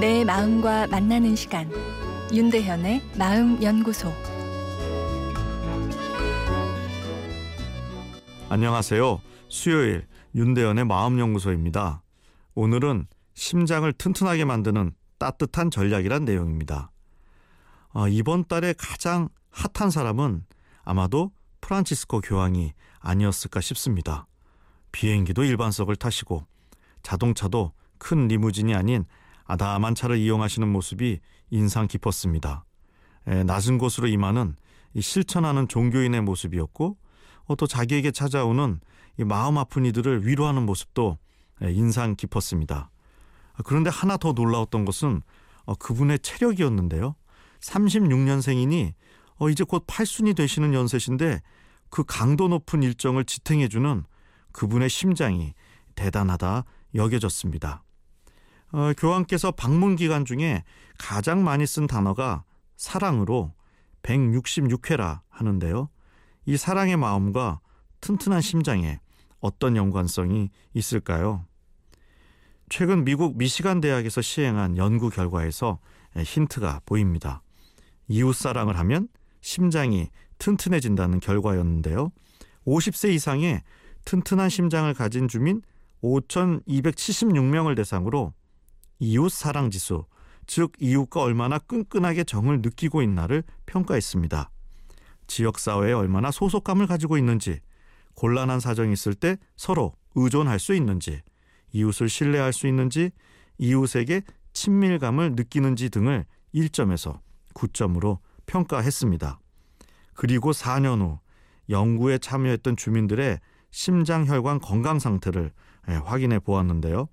내 마음과 만나는 시간 윤대현의 마음 연구소 안녕하세요. 수요일 윤대현의 마음 연구소입니다. 오늘은 심장을 튼튼하게 만드는 따뜻한 전략이란 내용입니다. 어, 이번 달에 가장 핫한 사람은 아마도 프란치스코 교황이 아니었을까 싶습니다. 비행기도 일반석을 타시고 자동차도 큰 리무진이 아닌 아담한 차를 이용하시는 모습이 인상 깊었습니다. 에, 낮은 곳으로 임하는 실천하는 종교인의 모습이었고 어, 또 자기에게 찾아오는 마음 아픈 이들을 위로하는 모습도 에, 인상 깊었습니다. 그런데 하나 더 놀라웠던 것은 어, 그분의 체력이었는데요. 36년생이니 어, 이제 곧 8순이 되시는 연세신데 그 강도 높은 일정을 지탱해주는 그분의 심장이 대단하다 여겨졌습니다. 어, 교황께서 방문 기간 중에 가장 많이 쓴 단어가 사랑으로 166회라 하는데요. 이 사랑의 마음과 튼튼한 심장에 어떤 연관성이 있을까요? 최근 미국 미시간 대학에서 시행한 연구 결과에서 힌트가 보입니다. 이웃 사랑을 하면 심장이 튼튼해진다는 결과였는데요. 50세 이상의 튼튼한 심장을 가진 주민 5,276명을 대상으로 이웃 사랑 지수, 즉 이웃과 얼마나 끈끈하게 정을 느끼고 있나를 평가했습니다. 지역 사회에 얼마나 소속감을 가지고 있는지, 곤란한 사정이 있을 때 서로 의존할 수 있는지, 이웃을 신뢰할 수 있는지, 이웃에게 친밀감을 느끼는지 등을 1점에서 9점으로 평가했습니다. 그리고 4년 후 연구에 참여했던 주민들의 심장혈관 건강 상태를 예, 확인해 보았는데요.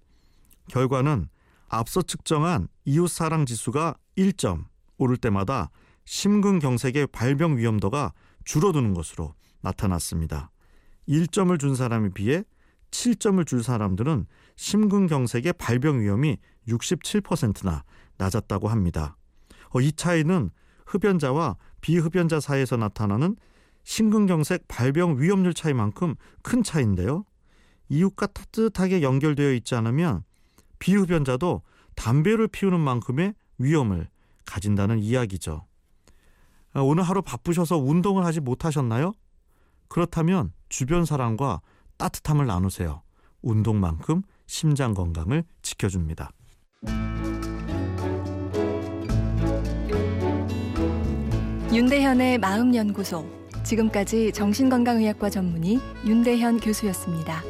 결과는 앞서 측정한 이웃 사랑 지수가 1점 오를 때마다 심근경색의 발병 위험도가 줄어드는 것으로 나타났습니다. 1점을 준 사람에 비해 7점을 줄 사람들은 심근경색의 발병 위험이 67%나 낮았다고 합니다. 어, 이 차이는 흡연자와 비흡연자 사이에서 나타나는 심근경색 발병 위험률 차이만큼 큰 차이인데요. 이웃과 따뜻하게 연결되어 있지 않으면 비흡연자도 담배를 피우는 만큼의 위험을 가진다는 이야기죠. 아, 오늘 하루 바쁘셔서 운동을 하지 못하셨나요? 그렇다면 주변 사람과 따뜻함을 나누세요. 운동만큼 심장 건강을 지켜줍니다. 윤대현의 마음 연구소 지금까지 정신건강의학과 전문의 윤대현 교수였습니다.